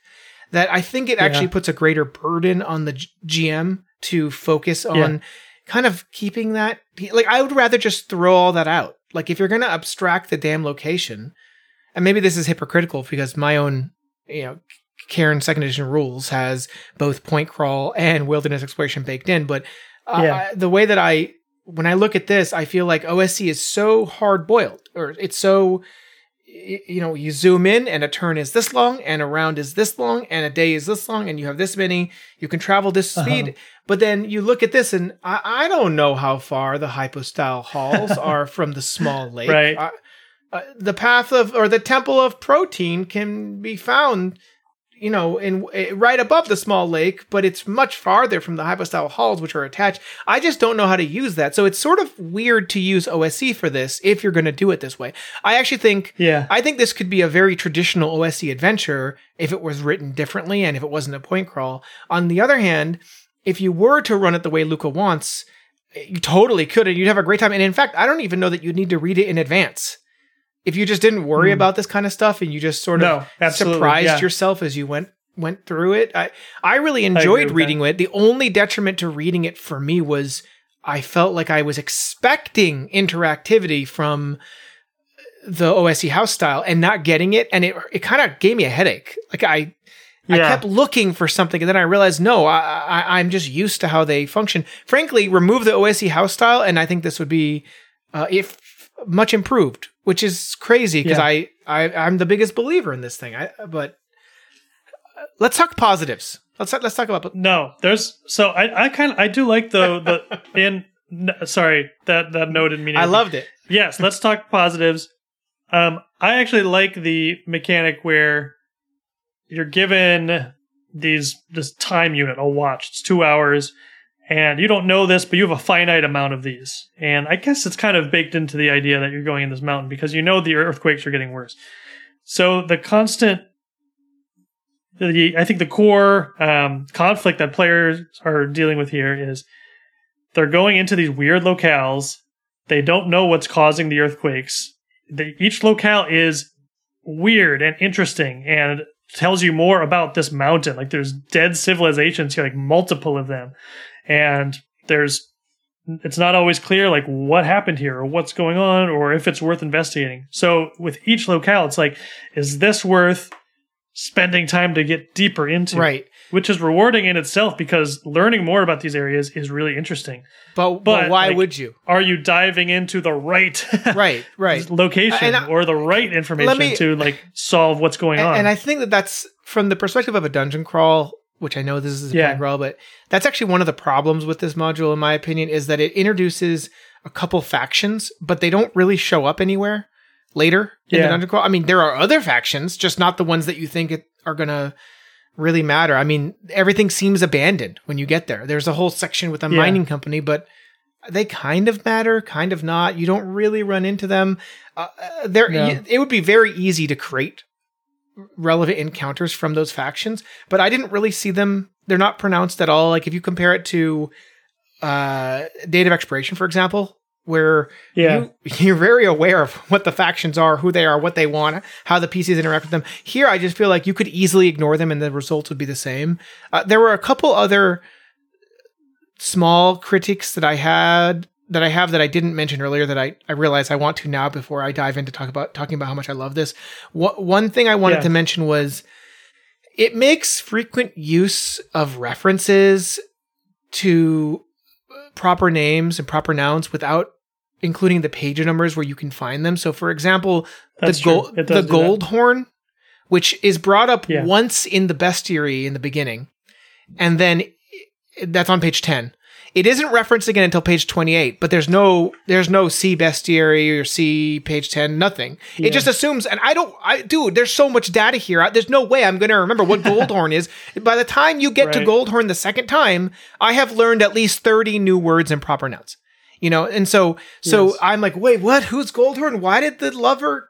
that I think it actually puts a greater burden on the GM to focus on Yeah. kind of keeping that like I would rather just throw all that out. Like if you're going to abstract the damn location, and maybe this is hypocritical because my own, you know, Cairn second edition rules has both point crawl and wilderness exploration baked in, but uh, Yeah. I- the way that I when I look at this, I feel like OSE is so hard boiled, or it's so you know you zoom in and a turn is this long and a round is this long and a day is this long and you have this many you can travel this Uh-huh. speed but then you look at this and i, I don't know how far the hypostyle halls are from the small lake Right. I- uh, the path of or the temple of protein can be found you know, in eh, right above the small lake, but it's much farther from the hypostyle halls which are attached. I just don't know how to use that. So it's sort of weird to use OSE for this if you're going to do it this way. I actually think Yeah. I think this could be a very traditional OSE adventure if it was written differently and if it wasn't a point crawl. On the other hand, if you were to run it the way Luka wants, you totally could and you'd have a great time. And in fact, I don't even know that you'd need to read it in advance. If you just didn't worry Hmm. about this kind of stuff and you just sort of No, surprised yeah. yourself as you went went through it, I I really enjoyed with reading it. The only detriment to reading it for me was I felt like I was expecting interactivity from the OSE house style and not getting it, and it it kind of gave me a headache. Like I I kept looking for something, and then I realized no, I, I I'm just used to how they function. Frankly, remove the OSE house style, and I think this would be uh, if much improved, which is crazy because Yeah. I, I I'm the biggest believer in this thing. I but uh, let's talk positives. Let's let's talk about No, there's so I I kind of I do like the the in sorry that that note didn't mean I loved it. yes, let's talk positives. Um, I actually like the mechanic where you're given these this time unit, a watch. It's two hours, and you don't know this, but you have a finite amount of these. And I guess it's kind of baked into the idea that you're going in this mountain because you know the earthquakes are getting worse. So the constant, the I think the core um, conflict that players are dealing with here is they're going into these weird locales. They don't know what's causing the earthquakes. The, each locale is weird and interesting and tells you more about this mountain. Like there's dead civilizations here, like multiple of them. And there's it's not always clear like what happened here or what's going on or if it's worth investigating. So with each locale, it's like, is this worth spending time to get deeper into? Right. Which is rewarding in itself because learning more about these areas is really interesting. But, but, But, why like- would you? Are you diving into the right Right, right. location I- or the right information me- to like solve what's going And, on? and I think that that's from the perspective of a dungeon crawl, which I know this is a Yeah. crawl, but that's actually one of the problems with this module, in my opinion, is that it introduces a couple factions, but they don't really show up anywhere later in the dungeon crawl. I mean, there are other factions, just not the ones that you think it, are gonna really matter. I mean, everything seems abandoned when you get there. There's a whole section with a Yeah. mining company, but they kind of matter, kind of not. You don't really run into them. Uh, uh, there, No. y- it would be very easy to create relevant encounters from those factions, but I didn't really see them. They're not pronounced at all. Like if you compare it to uh, Date of Expiration, for example, where Yeah. you, you're very aware of what the factions are, who they are, what they want, how the PCs interact with them. Here, I just feel like you could easily ignore them and the results would be the same. Uh, there were a couple other small critiques that I had that I have that I didn't mention earlier that I, I realize I want to now before I dive into talk about talking about how much I love this. One thing I wanted Yeah. to mention was it makes frequent use of references to proper names and proper nouns without including the page numbers where you can find them. So, for example, That's the gold the do that. gold horn, which is brought up Yeah. once in the bestiary in the beginning, and then that's on page ten. It isn't referenced again until page twenty eight, but there's no there's no C bestiary or C page ten, nothing. Yeah. It just assumes, and I don't, I dude, there's so much data here. I, there's no way I'm gonna remember what Goldhorn is. By the time you get to Goldhorn the second time, I have learned at least thirty new words and proper nouns. You know, and so so Yes. I'm like, wait, what? Who's Goldhorn? Why did the lover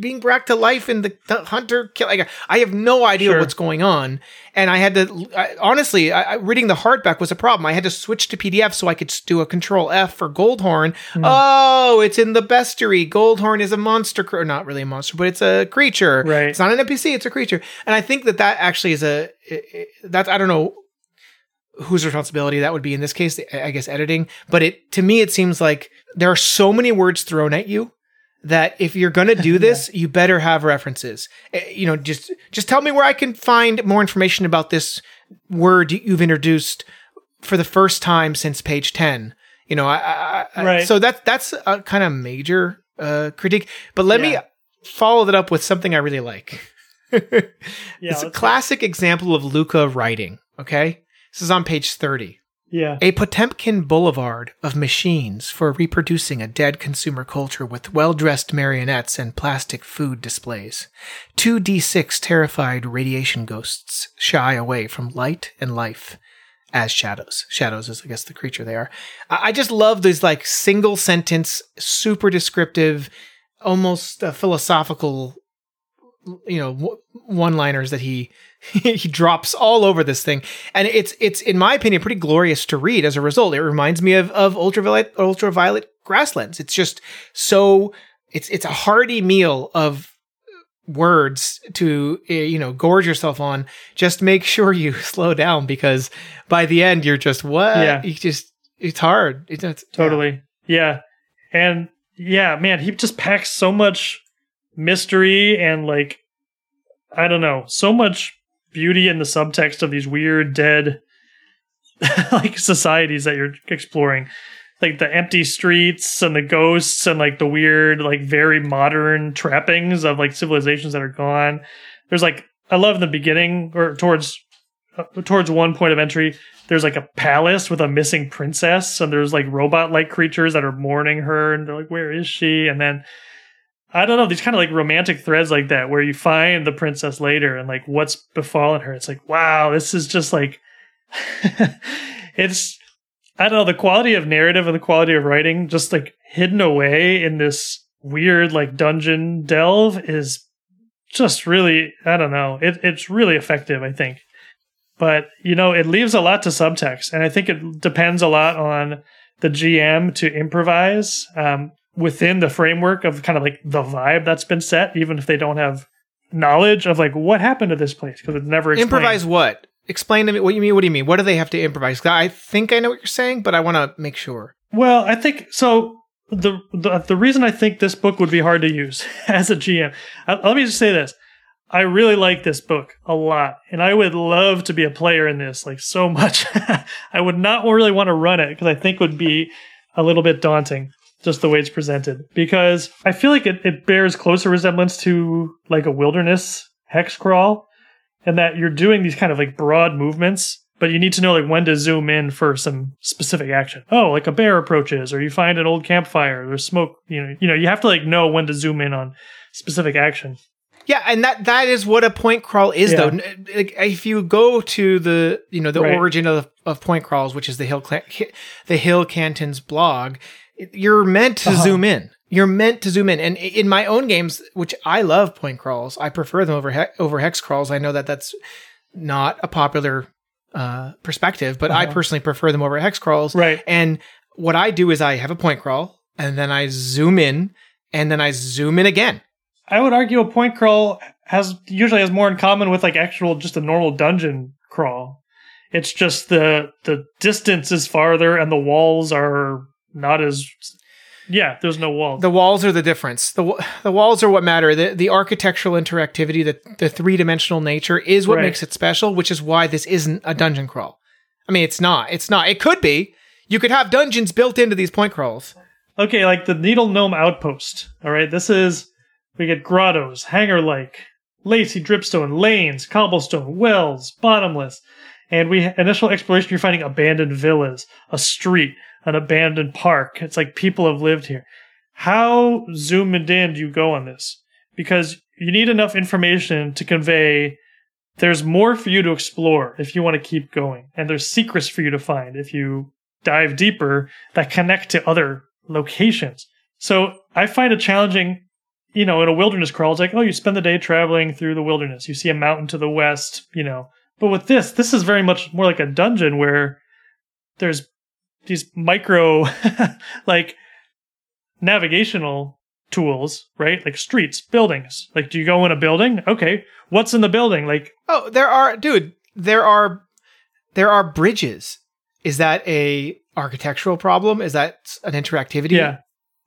being brought to life and the, the hunter kill? Like, I have no idea Sure. what's going on, and I had to I, honestly, I, reading the hardback was a problem. I had to switch to PDF so I could do a Control F for Goldhorn. Hmm. Oh, it's in the bestiary. Goldhorn is a monster, or not really a monster, but it's a creature. Right. It's not an NPC. It's a creature, and I think that that actually is a that's I don't know whose responsibility that would be in this case i guess editing but it to me it seems like there are so many words thrown at you that if you're going to do this you better have references. Eh, you know just just tell me where i can find more information about this word you- you've introduced for the first time since page 10 you know i, I, I so that's that's a kind of major uh critique. But let me follow that up with something i really like. Yeah, it's a classic example of Luka writing okay? This is on page 30 Yeah. A Potemkin boulevard of machines for reproducing a dead consumer culture with well dressed marionettes and plastic food displays. Two D6 terrified radiation ghosts shy away from light and life as shadows. Shadows is, I guess, the creature they are. I, just love these like single sentence, super descriptive, almost uh, philosophical, you know, w- one liners that he he drops all over this thing, and it's it's in my opinion pretty glorious to read. As a result, it reminds me of of ultraviolet ultraviolet grasslands. It's just so it's it's a hearty meal of words to uh, you know gorge yourself on. Just make sure you slow down because by the end you're just what Yeah. you just it's hard. It's, it's Totally. Yeah. And yeah, man, he just packs so much mystery and like I don't know, so much beauty in the subtext of these weird dead like societies that you're exploring. Like the empty streets and the ghosts and like the weird, like very modern trappings of like civilizations that are gone. There's like I love in the beginning or towards uh, towards one point of entry there's like a palace with a missing princess and there's like robot like creatures that are mourning her and they're like where is she and then i don't know these kind of like romantic threads like that where you find the princess later and like what's befallen her. It's like wow this is just like it's i don't know the quality of narrative and the quality of writing just like hidden away in this weird like dungeon delve is just really i don't know it, it's really effective i think. But you know it leaves a lot to subtext and i think it depends a lot on the gm to improvise. Um, within the framework of kind of like the vibe that's been set even if they don't have knowledge of like what happened to this place because it's never explained. improvise what? Explain to me what you mean. What do you mean? What do they have to improvise I think I know what you're saying, but I want to make sure. well i think so the, the the reason i think this book would be hard to use as a gm uh, let me just say this I really like this book a lot, and I would love to be a player in this like so much. I would not really want to run it because I think it would be a little bit daunting just the way it's presented. Because I feel like it, it bears closer resemblance to like a wilderness hex crawl, and that you're doing these kind of like broad movements, but you need to know like when to zoom in for some specific action. Oh, like a bear approaches, or you find an old campfire, there's smoke. You know, you know, you have to like know when to zoom in on specific action. Yeah, and that that is what a point crawl is, Yeah. though. Like, if you go to the you know the Right. origin of of point crawls, which is the Hill the Hill Cantons blog, you're meant to Uh-huh. zoom in. You're meant to zoom in. And in my own games, which I love point crawls, I prefer them over he- over hex crawls. I know that that's not a popular uh, perspective, but I Uh-huh. personally prefer them over hex crawls. Right. And what I do is I have a point crawl, and then I zoom in, and then I zoom in again. I would argue a point crawl has usually has more in common with like actual just a normal dungeon crawl. It's just the the distance is farther and the walls are not as yeah, there's no walls. The walls are the difference. The the walls are what matter. The the architectural interactivity, the the three dimensional nature is what Right. makes it special. Which is why this isn't a dungeon crawl. I mean, it's not. It's not. It could be. You could have dungeons built into these point crawls. okay, like the Needle Gnome Outpost. All right, this is we get grottos, hangar like, lacy dripstone, lanes, cobblestone, wells, bottomless. And we initial exploration you're finding abandoned villas, a street, an abandoned park. It's like people have lived here. How zoomed in do you go on this? Because you need enough information to convey there's more for you to explore if you want to keep going. And there's secrets for you to find if you dive deeper that connect to other locations. So I find it challenging, you know, in a wilderness crawl, it's like, oh, you spend the day traveling through the wilderness. You see a mountain to the west, you know. But with this, this is very much more like a dungeon where there's these micro, like, navigational tools, right? Like streets, buildings. Like, do you go in a building? Okay. What's in the building? Like, Oh, there are, dude. There are there are bridges. Is that a architectural problem? Is that an interactivity yeah.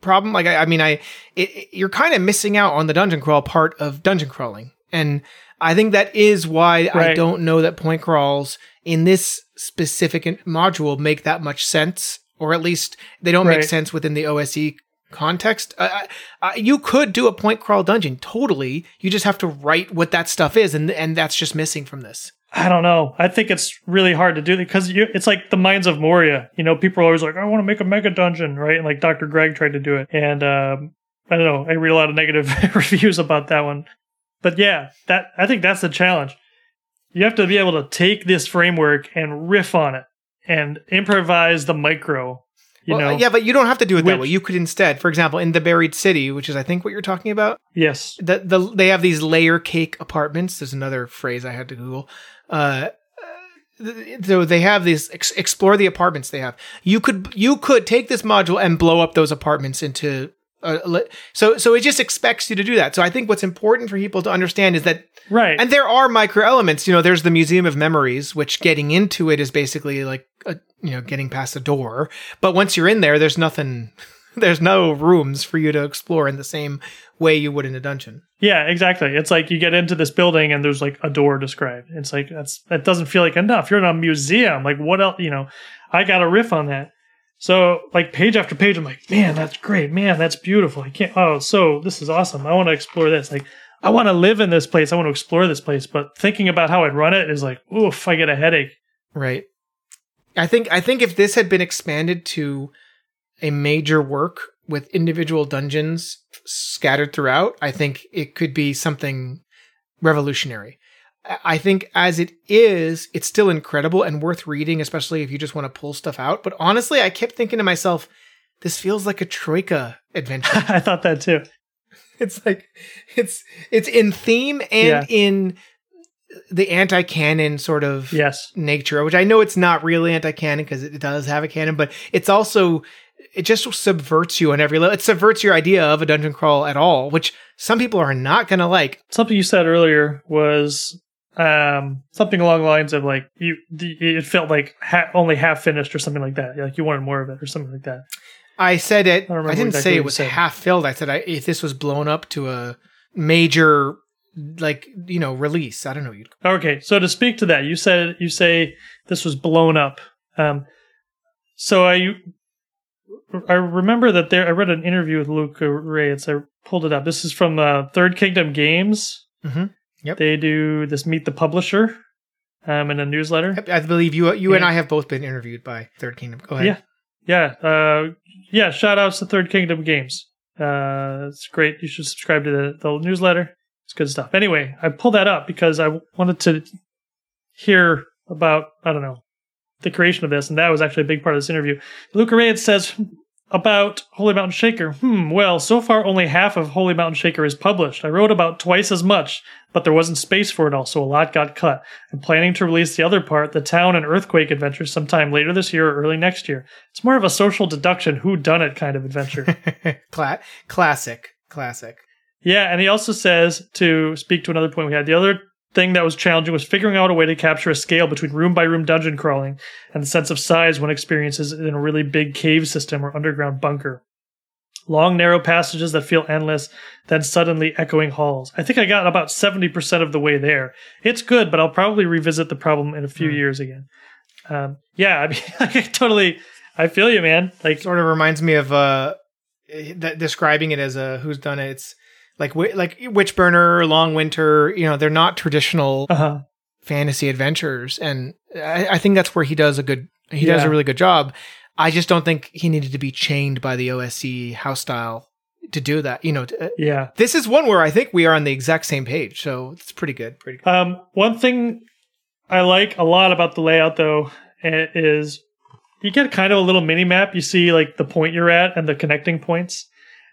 problem. Like, I, I mean, I it, it- you're kind of missing out on the dungeon crawl part of dungeon crawling, and I think that is why I don't know that point crawls in this specific module make that much sense, or at least they don't make sense within the OSE context. Uh, I, you could do a point crawl dungeon totally. You just have to write what that stuff is, and and that's just missing from this. I don't know. I think it's really hard to do because you, it's like the Mines of Moria. You know, people are always like, I want to make a mega dungeon, right? And like Dr. Greg tried to do it. And um, I don't know. I read a lot of negative reviews about that one. But yeah, that I think that's the challenge. You have to be able to take this framework and riff on it and improvise the micro. You Well, know, yeah, but you don't have to do it that way. You could instead, for example, in the Buried City, which is I think what you're talking about, yes, the, the they have these layer cake apartments. There's another phrase I had to Google. Uh, so they have these ex- explore the apartments they have. You could you could take this module and blow up those apartments into. Uh, so so it just expects you to do that. So I think what's important for people to understand is that right. and there are micro elements. You know, there's the Museum of Memories, which getting into it is basically like a, you know getting past a door. But once you're in there, there's nothing. There's no rooms for you to explore in the same way you would in a dungeon. Yeah, exactly. It's like you get into this building and there's like a door described. It's like that's that doesn't feel like enough. You're in a museum. Like what else? You know, I got a riff on that. So like page after page, I'm like, man, that's great. Man, that's beautiful. I can't. Oh, so this is awesome. I want to explore this. Like, I want to live in this place. I want to explore this place. But thinking about how I'd run it is like, oof, I get a headache. Right. I think I think if this had been expanded to a major work with individual dungeons scattered throughout, I think it could be something revolutionary. I- think as it is, it's still incredible and worth reading, especially if you just want to pull stuff out. But honestly, I kept thinking to myself, this feels like a Troika adventure. I thought that too. it's like it's it's in theme and Yeah. in the anti-canon sort of Yes. nature, which I know it's not really anti-canon because it does have a canon, but it's also it just subverts you on every level. It subverts your idea of a dungeon crawl at all, which some people are not going to like. Something you said earlier was um, something along the lines of like you. The, it felt like ha- only half finished or something like that. Like you wanted more of it or something like that. I said it. I I, didn't exactly say it was half filled. I said I, if this was blown up to a major, like you know, release. I don't know. You'd Okay, so to speak to that, you said you say this was blown up. Um, so I I remember that there. I read an interview with Luka Rejec. I pulled it up. This is from uh, Third Kingdom Games. Mhm. Yep. They do this meet the publisher um, in a newsletter. I believe you. You and I have both been interviewed by Third Kingdom. Go ahead. Yeah. Yeah, uh, yeah. Shout outs to Third Kingdom Games. Uh, it's great. You should subscribe to the, the newsletter. It's good stuff. Anyway, I pulled that up because I wanted to hear about I don't know the creation of this, and that was actually a big part of this interview. Luka Rejec says about Holy Mountain Shaker. Hmm. Well, so far only half of Holy Mountain Shaker is published. I wrote about twice as much, but there wasn't space for it all, so a lot got cut. I'm planning to release the other part, the Town and Earthquake adventure, sometime later this year or early next year. It's more of a social deduction, who done it kind of adventure. Cla- classic. Classic. Yeah, and he also says to speak to another point we had. The other thing that was challenging was figuring out a way to capture a scale between room by room dungeon crawling and the sense of size one experiences in a really big cave system or underground bunker. Long, narrow passages that feel endless, then suddenly echoing halls. I think I got about 70% of the way there. It's good, but I'll probably revisit the problem in a few Hmm. years again. Um, yeah, I mean, I totally, I feel you, man. Like, sort of reminds me of uh that describing it as a who's done it. It's like like Witchburner, Long Winter. You know, they're not traditional uh fantasy adventures, and I, I think that's where he does a good. He does a really good job. I just don't think he needed to be chained by the OSE house style to do that. You know, to, uh, yeah. this is one where I think we are on the exact same page, so it's pretty good. Pretty good. Um, one thing I like a lot about the layout, though, is you get kind of a little mini map. You see like the point you're at and the connecting points,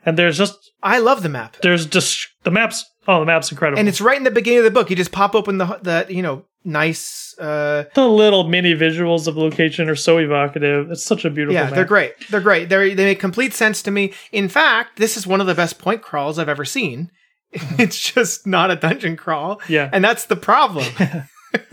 and there's just I love the map. there's just the maps. Oh, the map's incredible. And it's right in the beginning of the book. You just pop open the the you know nice uh the little mini visuals of the location are so evocative. It's such a beautiful. yeah map. they're great they're great they they make complete sense to me in fact this is one of the best point crawls i've ever seen it's just not a dungeon crawl Yeah, and that's the problem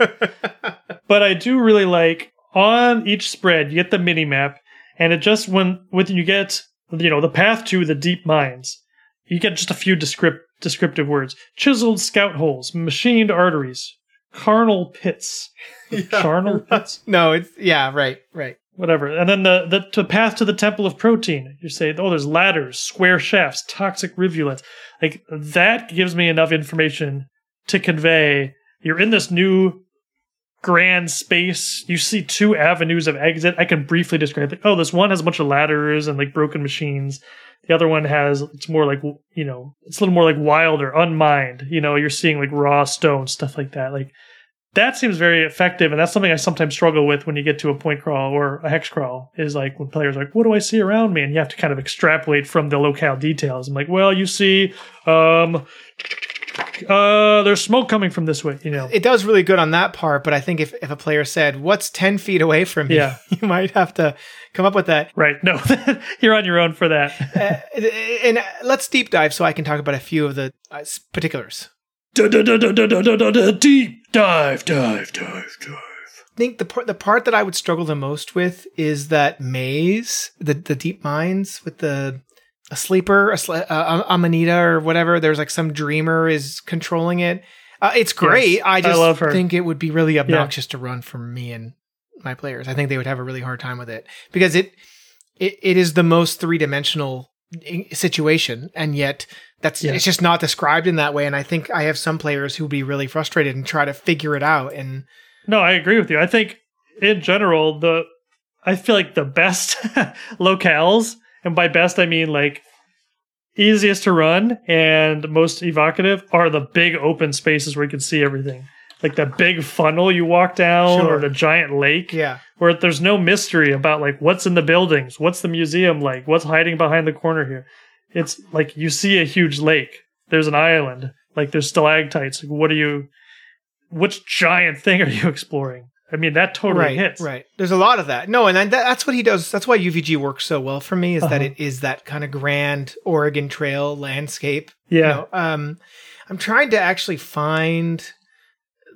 but I do really like on each spread you get the mini map, and it just when when you get you know the path to the deep mines, you get just a few descript, descriptive words: chiseled scout holes, machined arteries, carnal pits, charnel pits, no it's yeah right right whatever. And then the the to path to the temple of protein. You say, oh, there's ladders, square shafts, toxic rivulets. Like that gives me enough information to convey you're in this new grand space. You see two avenues of exit. I can briefly describe. Oh, this one has a bunch of ladders and like broken machines. The other one has it's more like you know it's a little more like wild or unmined. You know, you're seeing like raw stone stuff like that. Like that seems very effective, and that's something I sometimes struggle with when you get to a point crawl or a hex crawl. Is like when players are like, "What do I see around me?" and you have to kind of extrapolate from the locale details. I'm like, "Well, you see, um, uh, there's smoke coming from this way." You know, It does really good on that part, but I think if, if a player said, What's 10 feet away from me? Yeah. you might have to come up with that. right? No, you're on your own for that. Uh, and uh, let's deep dive so I can talk about a few of the uh, particulars. Deep dive, dive, dive, dive. I think the part the part that I would struggle the most with is that maze, the the deep mines with the a sleeper, a sl- uh, Amanita or whatever. There's like some dreamer is controlling it. Uh, it's great. Yes, I I just love her. think it would be really obnoxious to run for me and my players. I think they would have a really hard time with it because it it, it is the most three dimensional situation, and yet that's Yeah. it's just not described in that way. And I think I have some players who would be really frustrated and try to figure it out. And No, I agree with you. I think in general, the I feel like the best locales, and by best I mean like easiest to run and most evocative, are the big open spaces where you can see everything. Like the big funnel you walk down Sure. or the giant lake yeah, where there's no mystery about like what's in the buildings, what's the museum like, what's hiding behind the corner here. It's like you see a huge lake. There's an island. Like there's stalactites. Like what are you which giant thing are you exploring? I mean that totally right, hits. right. There's a lot of that. No, and that, that's what he does. That's why UVG works so well for me is that Uh-huh. it is that kind of grand Oregon Trail landscape. Yeah. You know, um, I'm trying to actually find.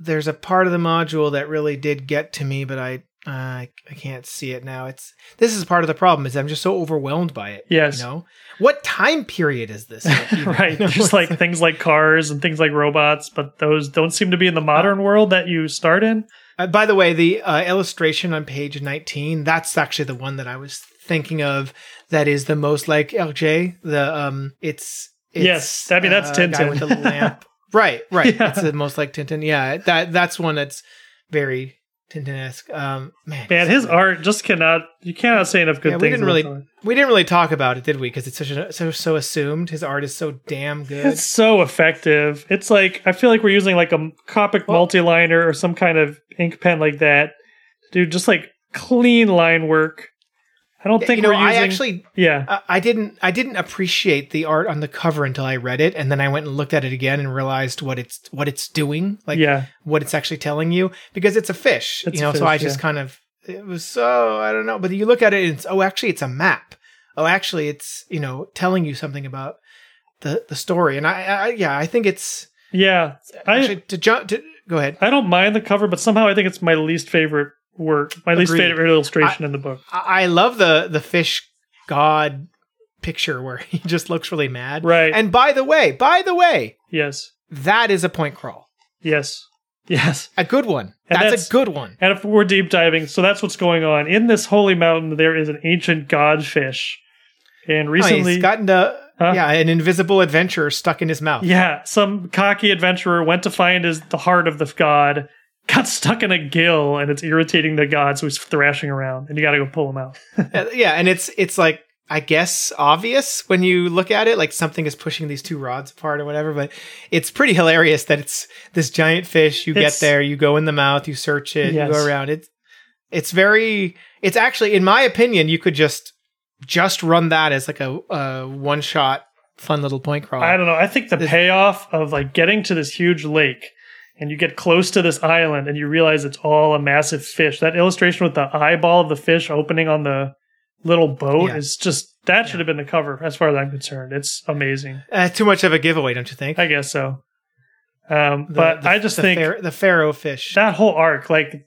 There's a part of the module that really did get to me, but I uh, I can't see it now. It's this is part of the problem is I'm just so overwhelmed by it. Yes. You know what time period is this? right. You know, Just like things like cars and things like robots, but those don't seem to be in the modern world that you start in. Uh, by the way, the uh, illustration on page 19, that's actually the one that I was thinking of that is the most like LJ. The um it's, it's Yes, I mean, that's uh, Tintin. with the lamp. right, right. Yeah. It's the most like Tintin. Yeah, that that's one that's very Tintin-esque. Um man. Man, his art just cannot you cannot say enough good Yeah, we things. didn't about really we didn't really talk about it, did we? Because it's such a, so so assumed. His art is so damn good. It's so effective. It's like I feel like we're using like a Copic Well- multi-liner or some kind of ink pen like that. Dude, just like clean line work. I don't think you know, using I actually Yeah. I- I didn't I didn't appreciate the art on the cover until I read it and then I went and looked at it again and realized what it's what it's doing like yeah. what it's actually telling you because it's a fish It's you know so I fish, just yeah. kind of it was so I don't know but you look at it and it's oh actually it's a map oh actually it's you know telling you something about the the story and I, I yeah I think it's Yeah. I actually to jump to go ahead I don't mind the cover, but somehow I think it's my least favorite work. My least favorite illustration in the book. I, I love the the fish god picture where he just looks really mad Right. and by the way by the way yes. that is a point crawl Yes. Yes. A good one. That's, that's- a good one. And if we're deep diving, so that's what's going on. In this holy mountain, there is an ancient godfish. And Oh, recently, he's gotten to Huh? yeah, an invisible adventurer stuck in his mouth. yeah, some cocky adventurer went to find his the heart of the god, got stuck in a gill, and it's irritating the god, so he's thrashing around, and you got to go pull him out. Uh, yeah, and it's it's like I guess obvious when you look at it, like something is pushing these two rods apart or whatever. But it's pretty hilarious that it's this giant fish. You It's- get there, you go in the mouth, you search it, you go around. It's it's very. It's actually, in my opinion, you could just just run that as like a, a one shot fun little point crawl. I don't know. I think the payoff of like getting to this huge lake and you get close to this island and you realize it's all a massive fish. That illustration with the eyeball of the fish opening on the little boat Yeah. is just that should have been the cover as far as I'm concerned. It's amazing. Uh, too much of a giveaway, don't you think? I guess so. Um, The- but the- I just the think the pharaoh fish. that whole arc, like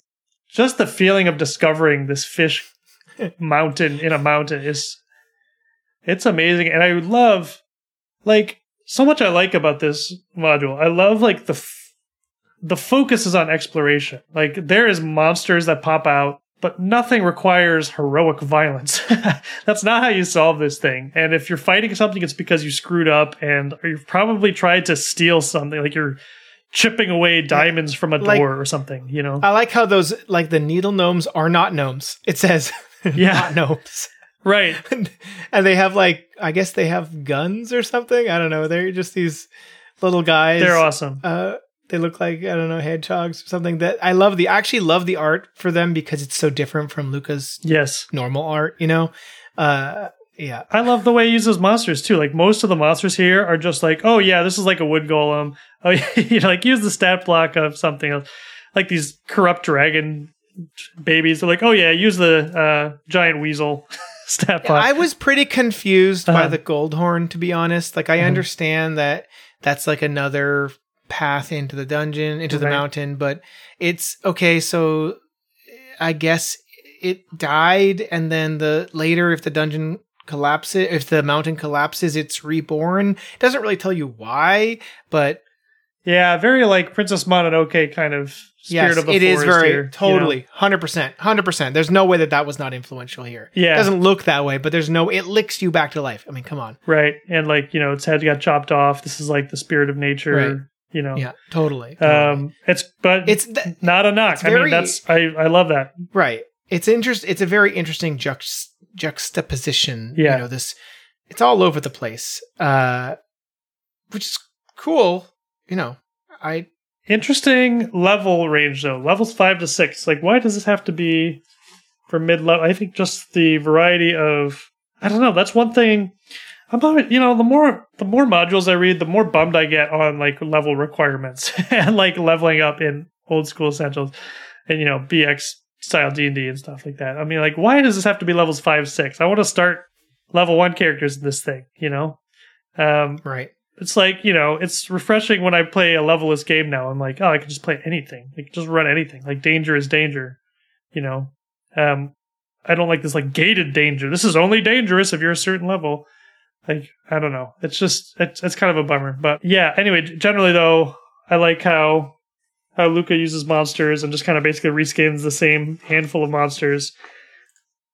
just the feeling of discovering this fish mountain in a mountain is it's amazing. And I love like so much I like about this module. I love like the f- the focus is on exploration. Like there is monsters that pop out, but nothing requires heroic violence. That's not how you solve this thing. And if you're fighting something, it's because you screwed up and you've probably tried to steal something. Like you're chipping away diamonds from a door Like- or something. You know, I like how those like the needle gnomes are not gnomes. It says Yeah. not gnomes. right? and, and they have like I guess they have guns or something. I don't know. They're just these little guys. They're awesome. Uh, they look like I don't know hedgehogs or something. That I love the I actually love the art for them because it's so different from Luka's Yes. normal art. You know, uh, yeah, I love the way he uses monsters too. Like most of the monsters here are just like, oh yeah, this is like a wood golem. Oh, yeah, you know, like use the stat block of something else. Like these corrupt dragon babies. They're like, oh yeah, use the uh, giant weasel stat block. I was pretty confused by Uh-huh. the Goldhorn, to be honest. Like, I Mhm. understand that that's like another path into the dungeon, into the mountain, but it's okay. So, I guess it died, and then the later, if the dungeon collapses, if the mountain collapses, it's reborn. It doesn't really tell you why, but yeah, very like Princess Mononoke kind of spirit yes, of the it is forest very here, totally hundred percent, hundred percent. There's no way that that was not influential here. Yeah. it doesn't look that way, but there's no. It licks you back to life. I mean, come on. right. And like you know, its head got chopped off. This is like the spirit of nature. Right. You know. Yeah, totally. totally. Um. It's but it's th- not a knock. I mean, that's I I love that. right. It's interest. It's a very interesting juxt- juxtaposition. Yeah. you know this. It's all over the place, uh, which is cool. You know, I Interesting level range though. Levels five to six. Like, why does this have to be for mid level? I think just the variety of. I don't know. That's one thing. I'm not, you know, the more the more modules I read, the more bummed I get on like level requirements and like leveling up in old school essentials and you know BX style D and D and stuff like that. I mean, like, why does this have to be levels five six? I want to start level one characters in this thing. You know, um, right. it's like you know it's refreshing when i play a levelless game now i'm like oh i can just play anything like just run anything like danger is danger you know um i don't like this like gated danger this is only dangerous if you're a certain level like i don't know it's just it's, it's kind of a bummer but yeah anyway generally though i like how how Luka uses monsters and just kind of basically reskins the same handful of monsters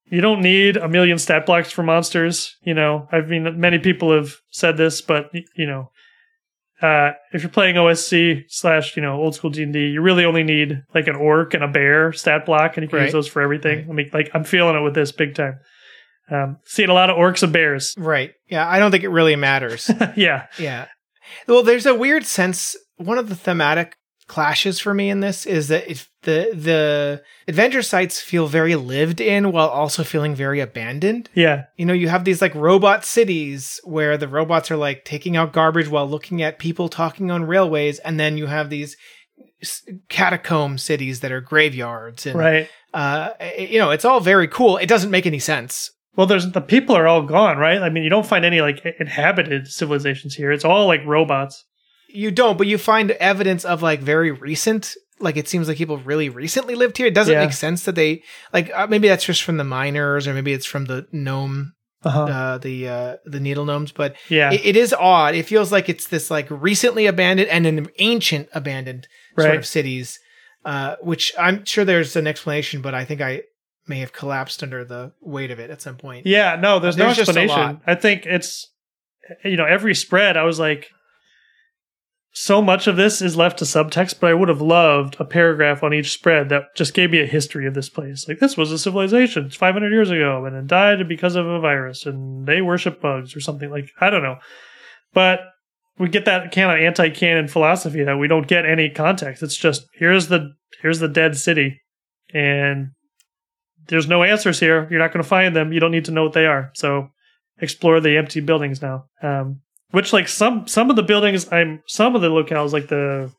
you don't need a million stat blocks for monsters. You know, I mean, many people have said this, but you know, uh, if you're playing OSE slash you know old school D and D, you really only need like an orc and a bear stat block, and you can Right. use those for everything. Right. I mean, like I'm feeling it with this big time. Um, seeing a lot of orcs and bears. Right. Yeah, I don't think it really matters. yeah, yeah. Well, there's a weird sense. One of the thematic clashes for me in this is that if the the adventure sites feel very lived in while also feeling very abandoned. yeah, You know, you have these like robot cities where the robots are like taking out garbage while looking at people talking on railways, and then you have these catacomb cities that are graveyards and right. uh you know it's all very cool it doesn't make any sense Well, there's the people are all gone, right? I mean, you don't find any like inhabited civilizations here. It's all like robots. You don't, but you find evidence of like very recent. Like it seems like people really recently lived here. It doesn't Yeah. make sense that they like. Uh, maybe that's just from the miners, or maybe it's from the gnome, Uh-huh. uh, the uh, the needle gnomes. But yeah, it, it is odd. It feels like it's this like recently abandoned and an ancient abandoned sort of cities. Uh, which I'm sure there's an explanation, but I think I may have collapsed under the weight of it at some point. Yeah, no, there's, There's no explanation. I think it's you know, every spread I was like so much of this is left to subtext, but I would have loved a paragraph on each spread that just gave me a history of this place. Like this was a civilization 500 years ago and it died because of a virus and they worship bugs or something like I don't know. But we get that kind of anti-canon philosophy that we don't get any context. It's just here's the here's the dead city and there's no answers here. You're not going to find them. You don't need to know what they are. So explore the empty buildings now. Um, which like some some of the buildings, I'm some of the locales like the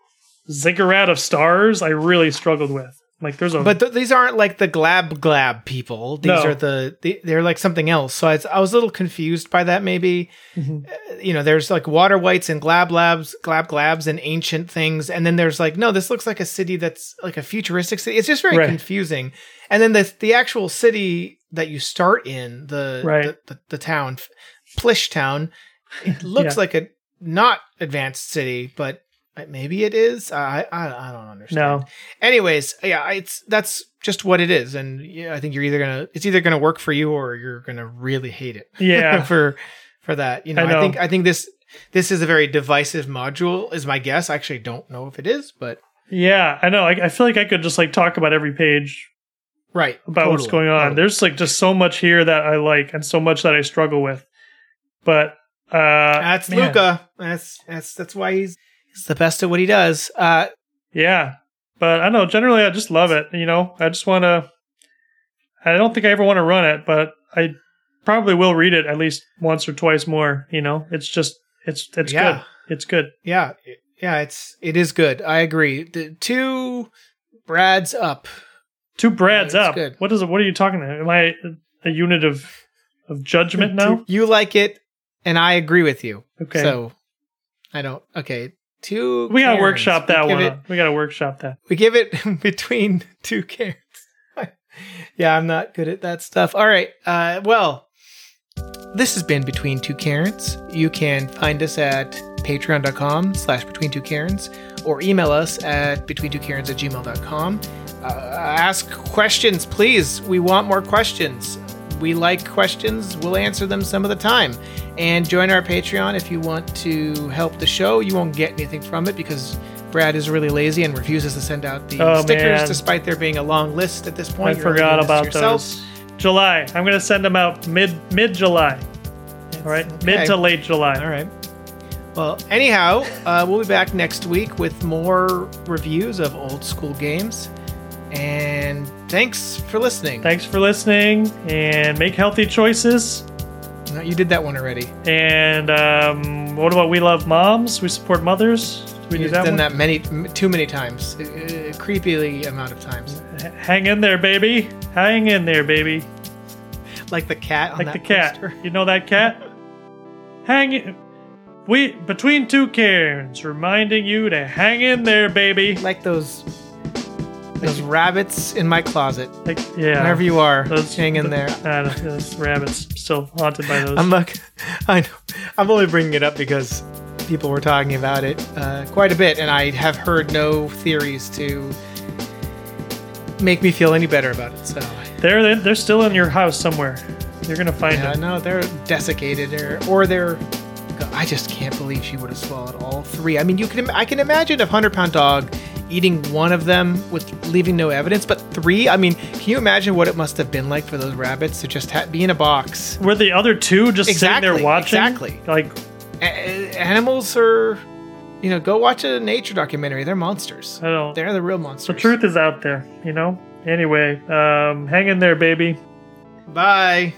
ziggurat of stars. I really struggled with. Like there's a But th- these aren't like the glab glab people. These No. are the, the they're like something else. So I, was- I was a little confused by that. Maybe Mhm. Uh, you know, there's like water whites and glab labs, glab glabs and ancient things, and then there's like no, this looks like a city that's like a futuristic city. It's just very Right. confusing. And then the the actual city that you start in the Right. the, the, the town, Plish Town, it looks Yeah. like a not advanced city, but maybe it is. I I, I don't understand no. anyways yeah it's that's just what it is and yeah i think you're either gonna it's either gonna work for you or you're gonna really hate it Yeah. for for that you know I I, think i think this this is a very divisive module, is my guess. I actually don't know if it is, but Yeah, I know. I, I feel like I could just like talk about every page right about what's going on. totally. There's like just so much here that I like and so much that I struggle with. But uh That's man, Luka. That's that's that's why he's he's the best at what he does. Uh, Yeah. But I don't know, generally I just love it, you know. I just want to I don't think I ever want to run it, but I probably will read it at least once or twice more, you know. It's just it's it's Yeah. good. It's good. yeah, yeah. It's it is good. I agree. The two Brad's up. Two Brads Yeah, up. good. What is it? What are you talking about? Am I a unit of of judgment now? You like it, and I agree with you. Okay. So I don't. Okay, two. we gotta Cairns. workshop that we one. It. We gotta workshop that. we give it between two Cairns. yeah, I'm not good at that stuff. All right. Uh, well, this has been Between Two Cairns. You can find us at patreon.com slash between two Cairns or email us at between two Cairns at gmail.com. Uh, ask questions, please. We want more questions. We like questions. We'll answer them some of the time. And join our Patreon if you want to help the show. You won't get anything from it because Brad is really lazy and refuses to send out the Oh, stickers, man. despite there being a long list at this point. I You're forgot about those. July. I'm gonna send them out mid mid July. All right, mid to late July. All right. Well, anyhow, uh, we'll be back next week with more reviews of old school games. And thanks for listening. Thanks for listening and make healthy choices. No, you did that one already. And um, what about we love moms? We support mothers. We do You've that done one? that many, too many times. Uh, creepily amount of times. H- Hang in there, baby. Hang in there, baby. Like the cat on Like that the cat. You know that cat? Hang in. We between two cairns, reminding you to hang in there, baby. Like those those rabbits in my closet. Like yeah. Wherever you are, Those- hang in there. Those rabbits still haunted by those. I'm like, I know. I'm only bringing it up because people were talking about it uh, quite a bit, and I have heard no theories to make me feel any better about it. So They're they're still in your house somewhere. You're gonna find yeah, them. no, they're desiccated, or or they're. I just can't believe she would have swallowed all three. I mean, you can. I can imagine a hundred pound dog eating one of them with leaving no evidence, but three. I mean, can you imagine what it must have been like for those rabbits to just ha- be in a box? Were the other two just sitting there watching? exactly. Like A- animals are, you know, go watch a nature documentary. They're monsters. I don't. They're the real monsters. The truth is out there, you know. Anyway, um, hang in there, baby. Bye.